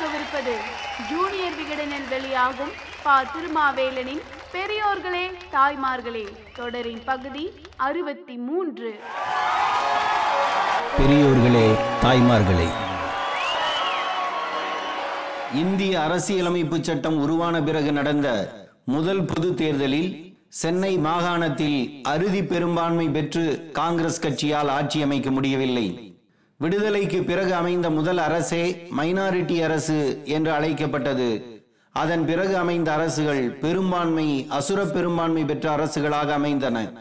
பார்க்கவிருப்பது junior விகடனில் வெளியாகும் பா. திருமாவேலனின் பெரியோர்களே தாய்மார்களே தொடரின் பகுதி அறுபத்தி மூன்று பெரியோர்களே தாய்மார்களே. இந்திய அரசியலமைப்பு சட்டம் உருவான பிறகு நடந்த முதல் பொது தேர்தலில் சென்னை மாகாணத்தில் அறுதி பெரும்பான்மை பெற்று காங்கிரஸ் கட்சியால் ஆட்சி அமைக்க முடியவில்லை. விடுதலைக்கு பிறகு அமைந்த முதல் அரசே மைனாரிட்டி அரசு என்று அழைக்கப்பட்டது. அதன் பிறகு அமைந்த அரசுகள் பெரும்பான்மை அசுர பெரும்பான்மை பெற்ற அரசுகளாக அமைந்தன.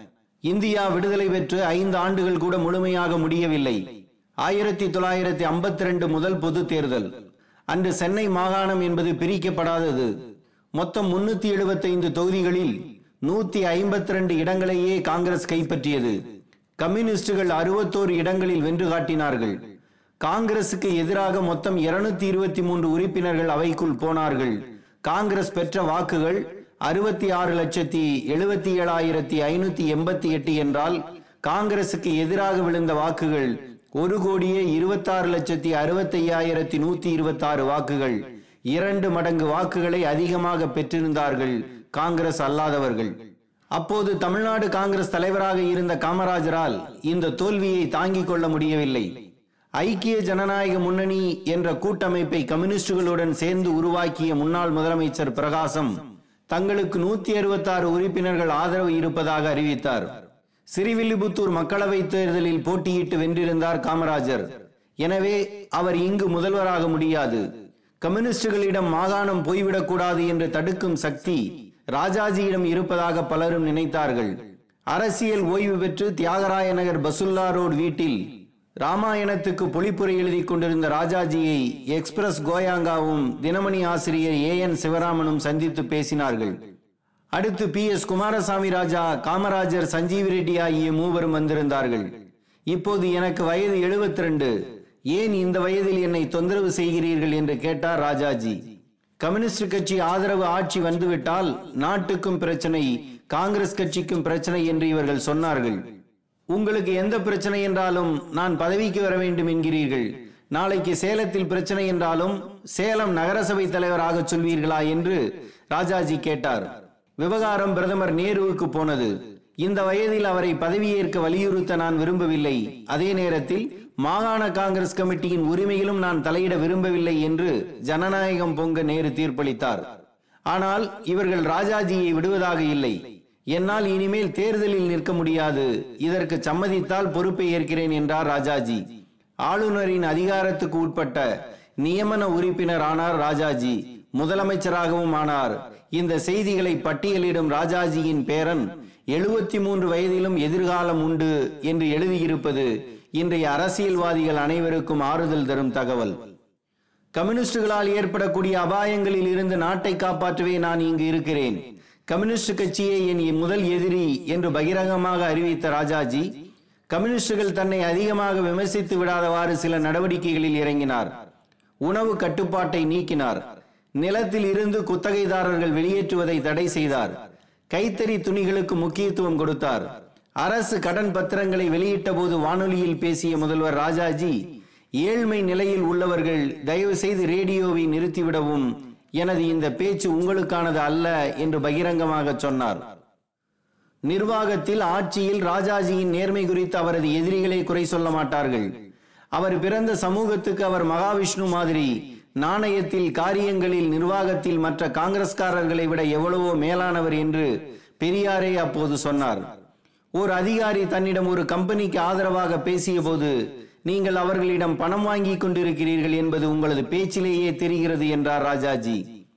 இந்தியா விடுதலை பெற்று ஐந்து ஆண்டுகள் கூட முழுமையாக முடியவில்லை. ஆயிரத்தி தொள்ளாயிரத்தி ஐம்பத்தி ரெண்டு முதல் பொது தேர்தல். அன்று சென்னை மாகாணம் என்பது பிரிக்கப்படாதது. மொத்தம் முன்னூத்தி எழுபத்தைந்து தொகுதிகளில் நூத்தி ஐம்பத்தி ரெண்டு இடங்களையே காங்கிரஸ் கைப்பற்றியது. கம்யூனிஸ்டுகள் அறுபத்தோரு இடங்களில் வென்று காட்டினார்கள். காங்கிரசுக்கு எதிராக மொத்தம் இருநூத்தி இருபத்தி மூன்று உறுப்பினர்கள் அவைக்குள் போனார்கள். காங்கிரஸ் பெற்ற வாக்குகள் அறுபத்தி ஆறு லட்சத்தி எழுபத்தி ஏழாயிரத்தி ஐநூத்தி எண்பத்தி எட்டு என்றால் காங்கிரசுக்கு எதிராக விழுந்த வாக்குகள் ஒரு கோடியே இருபத்தாறு லட்சத்தி அறுபத்தி ஐயாயிரத்தி நூத்தி இருபத்தி ஆறு வாக்குகள். இரண்டு மடங்கு வாக்குகளை அதிகமாக பெற்றிருந்தார்கள் காங்கிரஸ் அல்லாதவர்கள். அப்போது தமிழ்நாடு காங்கிரஸ் தலைவராக இருந்த காமராஜரால் இந்த தோல்வியை தாங்கிக் கொள்ள முடியவில்லை. ஐக்கிய ஜனநாயக முன்னணி என்ற கூட்டமைப்பை கம்யூனிஸ்டுகளுடன் சேர்ந்து உருவாக்கிய முன்னாள் முதலமைச்சர் பிரகாசம் தங்களுக்கு நூத்தி அறுபத்தாறு உறுப்பினர்கள் ஆதரவு இருப்பதாக அறிவித்தார். சிறிவில்லிபுத்தூர் மக்களவை தேர்தலில் போட்டியிட்டு வென்றிருந்தார் காமராஜர். எனவே அவர் இங்கு முதல்வராக முடியாது. கம்யூனிஸ்டுகளிடம் மாகாணம் போய்விடக்கூடாது என்று தடுக்கும் சக்தி ராஜாஜியிடம் இருப்பதாக பலரும் நினைத்தார்கள். அரசியல் ஓய்வு பெற்று தியாகராய நகர் பசுல்லா ரோடு வீட்டில் ராமாயணத்துக்கு பொழிப்புரை எழுதி கொண்டிருந்த ராஜாஜியை எக்ஸ்பிரஸ் கோயாங்காவும் தினமணி ஆசிரியர் ஏ என் சிவராமனும் சந்தித்து பேசினார்கள். அடுத்து பி எஸ் குமாரசாமி ராஜா காமராஜர் சஞ்சீவ் ரெட்டி ஆகிய மூவரும் வந்திருந்தார்கள். இப்போது எனக்கு வயது 72 ஏன் இந்த வயதில் என்னை தொந்தரவு செய்கிறீர்கள் என்று கேட்டார் ராஜாஜி. கம்யூனிஸ்ட் கட்சி ஆதரவு ஆட்சி வந்துவிட்டால் நாட்டுக்கும் பிரச்சனை காங்கிரஸ் கட்சிக்கும் பிரச்சனை என்று இவர்கள் சொன்னார்கள். உங்களுக்கு எந்த பிரச்சனை என்றாலும் நான் பதவிக்கு வர வேண்டும் என்கிறீர்கள். நாளைக்கு சேலத்தில் பிரச்சனை என்றாலும் சேலம் நகரசபை தலைவராக சொல்வீர்களா என்று ராஜாஜி கேட்டார். விவகாரம் பிரதமர் நேருவுக்கு போனது. இந்த வயதில் அவரை பதவியேற்க வலியுறுத்த நான் விரும்பவில்லை. அதே நேரத்தில் மாகாண காங்கிரஸ் கமிட்டியின் உரிமையிலும் நான் தலையிட விரும்பவில்லை என்று ஜனநாயகம் பொங்க நேரு தீர்ப்பளித்தார். ஆனால் இவர்கள் ராஜாஜியை விடுவதாக இல்லை. என்னால் இனிமேல் தேர்தலில் நிற்க முடியாது. இதற்கு சம்மதித்தால் பொறுப்பை ஏற்கிறேன் என்றார் ராஜாஜி. ஆளுநரின் அதிகாரத்துக்கு உட்பட்ட நியமன உறுப்பினர் ஆனார் ராஜாஜி. முதலமைச்சராகவும் ஆனார். இந்த செய்திகளை பட்டியலிடும் ராஜாஜியின் பேரன் எழுபத்தி மூன்று வயதிலும் எதிர்காலம் உண்டு என்று எழுதியிருப்பது இன்றைய அரசியல்வாதிகள் அனைவருக்கும் ஆறுதல் தரும் தகவல். கம்யூனிஸ்டுகளால் ஏற்படக்கூடிய அபாயங்களில் இருந்து நாட்டை காப்பாற்றவே நான் இங்கு இருக்கிறேன். கம்யூனிஸ்ட் கட்சியை என் முதல் எதிரி என்று பகிரங்கமாக அறிவித்த ராஜாஜி கம்யூனிஸ்டுகள் தன்னை அதிகமாக விமர்சித்து விடாதவாறு சில நடவடிக்கைகளில் இறங்கினார். உணவு கட்டுப்பாட்டை நீக்கினார். நிலத்தில் இருந்து குத்தகைதாரர்கள் வெளியேற்றுவதை தடை செய்தார். கைத்தறி துணிகளுக்கு முக்கியத்துவம் கொடுத்தார். அரசு கடன் பத்திரங்களை வெளியிட்ட போது வானொலியில் பேசிய முதல்வர் ராஜாஜி ஏழ்மை நிலையில் உள்ளவர்கள் தயவு செய்து ரேடியோவை நிறுத்திவிடவும் எனது இந்த பேச்சு உங்களுக்கானது அல்ல என்று பகிரங்கமாக சொன்னார். நிர்வாகத்தில் ஆட்சியில் ராஜாஜியின் நேர்மை குறித்து அவரது எதிரிகளை குறை சொல்ல மாட்டார்கள். அவர் பிறந்த சமூகத்துக்கு அவர் மகாவிஷ்ணு மாதிரி நாணயத்தில் காரியங்களில் நிர்வாகத்தில் மற்ற காங்கிரஸ்காரர்களை விட எவ்வளவோ மேலானவர் என்று பெரியாரே அப்போது சொன்னார். ஒரு அதிகாரி தன்னிடம் ஒரு கம்பெனிக்கு ஆதரவாக பேசிய போது நீங்கள் அவர்களிடம் பணம் வாங்கி கொண்டிருக்கிறீர்கள் என்பது உங்களது பேச்சிலேயே தெரிகிறது என்றார் ராஜாஜி.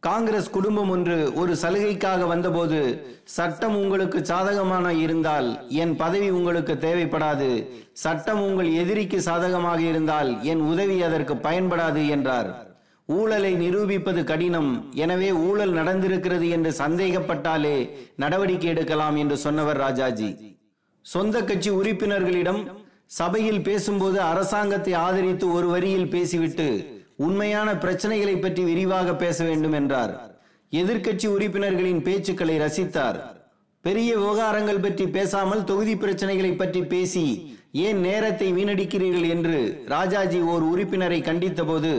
காங்கிரஸ் குடும்பம் ஒன்று ஒரு சலுகைக்காக வந்தபோது சட்டம் உங்களுக்கு சாதகமான இருந்தால் என் பதவி உங்களுக்கு தேவைப்படாது. சட்டம் உங்கள் எதிரிக்கு சாதகமாக இருந்தால் என் உதவி அதற்கு பயன்படாது என்றார். ஊழலை நிரூபிப்பது கடினம். எனவே ஊழல் நடந்திருக்கிறது என்று சந்தேகப்பட்டாலே நடவடிக்கை எடுக்கலாம் என்று சொன்னவர் ராஜாஜி. சொந்த கட்சி உறுப்பினர்களிடம் சபையில் பேசும்போது அரசாங்கத்தை ஆதரித்து ஒரு வரியில் பேசிவிட்டு உண்மையான பிரச்சனைகளை பற்றி விரிவாக பேச வேண்டும் என்றார். எதிர்க்கட்சி உறுப்பினர்களின் பேச்சுக்களை ரசித்தார். பெரிய விவகாரங்கள் பற்றி பேசாமல் தொகுதி பிரச்சனைகளை பற்றி பேசி ஏன் நேரத்தை வீணடிக்கிறீர்கள் என்று ராஜாஜி ஓர் உறுப்பினரை கண்டித்த போது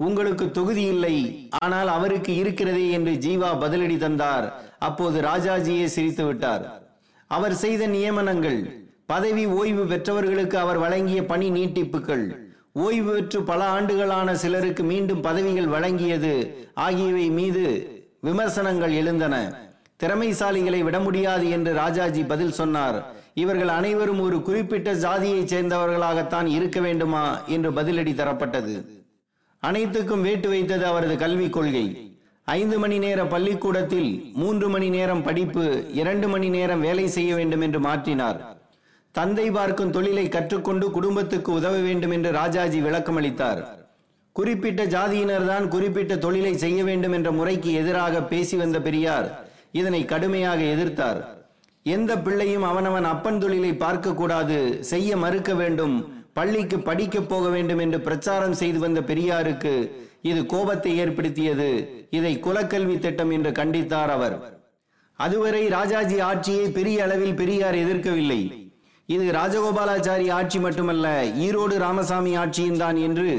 உங்களுக்கு தொகுதி இல்லை. ஆனால் அவருக்கு இருக்கிறதே என்று ஜீவா பதிலடி தந்தார். அப்போது ராஜாஜியே சிரித்து விட்டார். அவர் செய்த நியமனங்கள் பதவி ஓய்வு பெற்றவர்களுக்கு அவர் வழங்கிய பணி நீட்டிப்புகள் ஓய்வு பெற்று பல ஆண்டுகளான சிலருக்கு மீண்டும் பதவிகள் வழங்கியது ஆகியவை மீது விமர்சனங்கள் எழுந்தன. திறமைசாலிகளை விட முடியாது என்று ராஜாஜி பதில் சொன்னார். இவர்கள் அனைவரும் ஒரு குறிப்பிட்ட ஜாதியைச் சேர்ந்தவர்களாகத்தான் இருக்க வேண்டுமா? என்று பதிலடி தரப்பட்டது. அனைத்துக்கும் வேட்டு வைத்தது அவரது கல்விக் கொள்கை. ஐந்து மணி நேர பள்ளிக்கூடத்தில் மூன்று மணி நேரம் படிப்பு இரண்டு மணி நேரம் வேலை செய்ய வேண்டும் என்று மாற்றினார். தந்தை பார்க்கும் தொழிலை கற்றுக்கொண்டு குடும்பத்துக்கு உதவ வேண்டும் என்று ராஜாஜி விளக்கமளித்தார். குறிப்பிட்ட ஜாதியினர் தான் குறிப்பிட்ட தொழிலை செய்ய வேண்டும் என்ற முறைக்கு எதிராக பேசி வந்த பெரியார் இதனை கடுமையாக எதிர்த்தார். எந்த பிள்ளையும் அவனவன் அப்பன் தொழிலை பார்க்க கூடாது செய்ய மறுக்க வேண்டும் பள்ளிக்கு படிக்க போக வேண்டும் என்று பிரச்சாரம் செய்து வந்த பெரியாருக்கு இது கோபத்தை ஏற்படுத்தியது. இதை குலக்கல்வி திட்டம் என்று கண்டித்தார் அவர். அதுவரை ராஜாஜி ஆட்சியை பெரிய அளவில் பெரியார் எதிர்க்கவில்லை. இது ராஜகோபாலாச்சாரி ஆட்சி மட்டுமல்ல ஈரோடு ராமசாமி ஆட்சியும் தான் என்று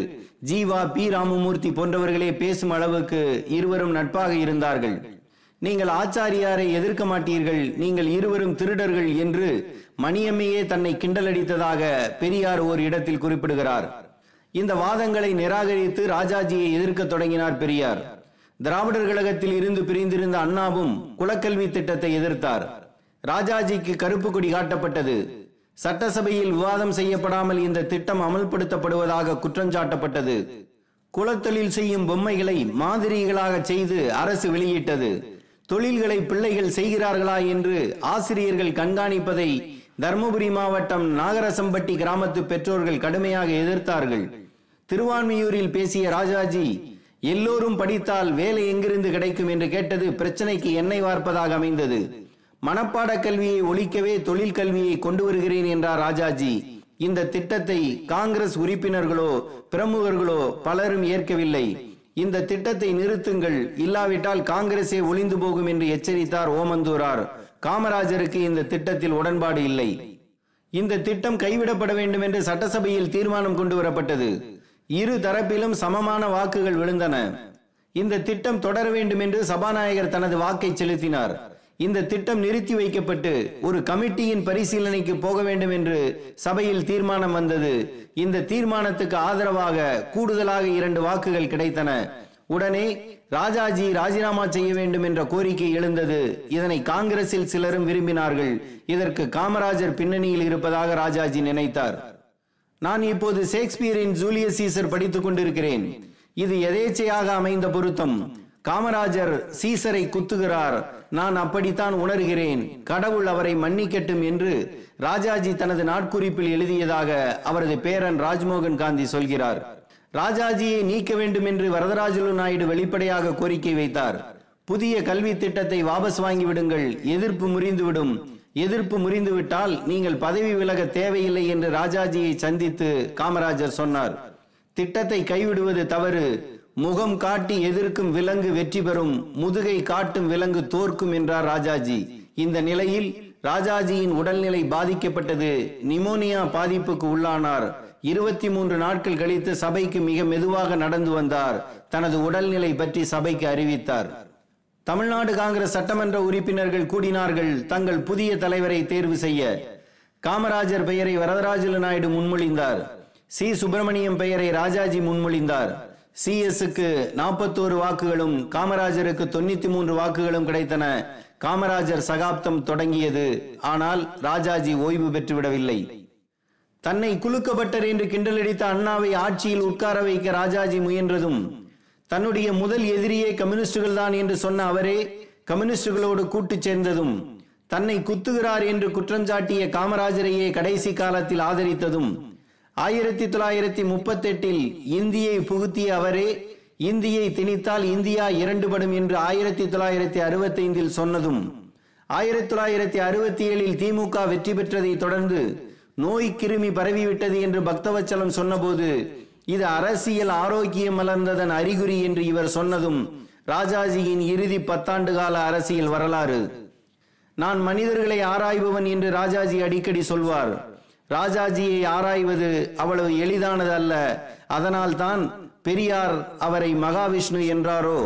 ஜீவா பி. ராமமூர்த்தி போன்றவர்களே பேசும் அளவுக்கு இருவரும் நட்பாக இருந்தார்கள். நீங்கள் ஆச்சாரியாரை எதிர்க்க மாட்டீர்கள் நீங்கள் இருவரும் திருடர்கள் என்று மணியம்மையே தன்னை கிண்டலடித்ததாக பெரியார் ஓர் இடத்தில் குறிப்பிடுகிறார். இந்த வாதங்களை நிராகரித்து ராஜாஜியை எதிர்க்க தொடங்கினார் பெரியார். திராவிடர் கழகத்தில் இருந்து பிரிந்திருந்த அண்ணாவும் குலக்கல்வி திட்டத்தை எதிர்த்தார். ராஜாஜிக்கு கருப்பு கொடி காட்டப்பட்டது. சட்டசபையில் விவாதம் செய்யப்படாமல் இந்த திட்டம் அமல்படுத்தப்படுவதாக குற்றஞ்சாட்டப்பட்டது குலத்தொழில் செய்யும் பொம்மைகளை மாதிரிகளாக செய்து அரசு வெளியிட்டது. தொழில்களை பிள்ளைகள் செய்கிறார்களா என்று ஆசிரியர்கள் கண்காணிப்பதை தர்மபுரி மாவட்டம் நாகரசம்பட்டி கிராமத்து பெற்றோர்கள் கடுமையாக எதிர்த்தார்கள். திருவான்மியூரில் பேசிய ராஜாஜி எல்லோரும் படித்தால் வேலை எங்கிருந்து கிடைக்கும்? என்று கேட்டது பிரச்சனைக்கு எண்ணெய் வார்ப்பதாக அமைந்தது. மனப்பாட கல்வியை ஒழிக்கவே தொழில் கல்வியை கொண்டு வருகிறேன் என்றார் ராஜாஜி. இந்த திட்டத்தை காங்கிரஸ் உறுப்பினர்களோ பிரமுகர்களோ பலரும் ஏற்கவில்லை. இந்த திட்டத்தை நிறுத்துங்கள். இல்லாவிட்டால் காங்கிரசே ஒளிந்து போகும் என்று எச்சரித்தார் ஓமந்தூரார். காமராஜருக்கு இந்த திட்டத்தில் உடன்பாடு இல்லை. இந்த திட்டம் கைவிடப்பட வேண்டும் என்று சட்டசபையில் தீர்மானம் கொண்டு வரப்பட்டது இரு தரப்பிலும் சமமான வாக்குகள் விழுந்தன. இந்த திட்டம் தொடர வேண்டும் என்று சபாநாயகர் தனது வாக்கை செலுத்தினார். இந்த திட்டம் நிறுத்தி வைக்கப்பட்டு ஒரு கமிட்டியின் பரிசீலனைக்கு போக வேண்டும் என்று சபையில் தீர்மானம் வந்தது. இந்த தீர்மானத்துக்கு ஆதரவாக கூடுதலாக இரண்டு வாக்குகள் கிடைத்தன. உடனே ராஜாஜி ராஜினாமா செய்ய வேண்டும் என்ற கோரிக்கை எழுந்தது. இதனை காங்கிரசில் சிலரும் விரும்பினார்கள். இதற்கு காமராஜர் பின்னணியில் இருப்பதாக ராஜாஜி நினைத்தார். நான் இப்போது ஷேக்ஸ்பியரின் ஜூலியஸ் சீசர் படித்துக் கொண்டிருக்கிறேன். இது எதேச்சையாக அமைந்த பொருத்தம். காமராஜர் சீசரை குத்துகிறார். நான் அப்படித்தான் உணர்கிறேன். கடவுள் அவரை மன்னிக்கட்டும் என்று ராஜாஜி தனது நாட்குறிப்பில் எழுதியதாக அவரது பேரன் ராஜ்மோகன் காந்தி சொல்கிறார். ராஜாஜியை நீக்க வேண்டும் என்று வரதராஜலு நாயுடு வெளிப்படையாக கோரிக்கை வைத்தார். புதிய கல்வி திட்டத்தை வாபஸ் வாங்கிவிடுங்கள் எதிர்ப்பு முறிந்துவிடும் எதிர்ப்பு முறிந்துவிட்டால் நீங்கள் பதவி விலக தேவையில்லை என்று ராஜாஜியை சந்தித்து காமராஜர் சொன்னார். திட்டத்தை கைவிடுவது தவறு. முகம் காட்டி எதிர்க்கும் விலங்கு வெற்றி பெறும் முதுகை காட்டும் விலங்கு தோற்கும் என்றார் ராஜாஜி. இந்த நிலையில் ராஜாஜியின் உடல்நிலை பாதிக்கப்பட்டது. நிமோனியா பாதிப்புக்கு உள்ளானார். இருபத்தி மூன்று நாட்கள் கழித்து சபைக்கு மிக மெதுவாக நடந்து வந்தார். தனது உடல்நிலை பற்றி சபைக்கு அறிவித்தார். தமிழ்நாடு காங்கிரஸ் சட்டமன்ற உறுப்பினர்கள் கூடினார்கள். தங்கள் புதிய தலைவரை தேர்வு செய்ய. காமராஜர் பெயரை வரதராஜலு நாயுடு முன்மொழிந்தார். சி. சுப்பிரமணியம் பெயரை ராஜாஜி முன்மொழிந்தார். சிஎஸ்க்கு நாற்பத்தோரு வாக்குகளும் காமராஜருக்கு தொண்ணூத்தி மூன்று வாக்குகளும் கிடைத்தன. காமராஜர் சகாப்தம் தொடங்கியது. ஆனால் ராஜாஜி ஓய்வு பெற்றுவிடவில்லை. தன்னை குலுக்கப்பட்டர் என்று கிண்டலடித்த அண்ணாவை ஆட்சியில் உட்கார வைக்க ராஜாஜி முயன்றதும் தன்னுடைய முதல் எதிரியே கம்யூனிஸ்டுகள் தான் என்று சொன்ன அவரே கம்யூனிஸ்டுகளோடு கூட்டு சேர்ந்ததும் தன்னை குத்துகிறார் என்று குற்றஞ்சாட்டிய காமராஜரையே கடைசி காலத்தில் ஆதரித்ததும் ஆயிரத்தி தொள்ளாயிரத்தி முப்பத்தெட்டில் இந்தியை புகுத்திய அவரே இந்தியை திணித்தால் இந்தியா இரண்டுபடும் என்று ஆயிரத்தி தொள்ளாயிரத்தி அறுபத்தைந்தில் சொன்னதும் ஆயிரத்தி தொள்ளாயிரத்தி அறுபத்தி ஏழில் திமுக வெற்றி பெற்றதை தொடர்ந்து நோய் கிருமி பரவிவிட்டது என்று பக்தவச்சலம் சொன்னபோது இது அரசியல் ஆரோக்கியம் மலர்ந்ததன் அறிகுறி என்று இவர் சொன்னதும் ராஜாஜியின் இறுதி பத்தாண்டு கால அரசியல் வரலாறு. நான் மனிதர்களை ஆராய்பவன் என்று ராஜாஜி அடிக்கடி சொல்வார் ராஜாஜியை ஆராய்வது அவ்வளவு எளிதானது அல்ல அதனால்தான் பெரியார் அவரை மகாவிஷ்ணு என்றாரோ?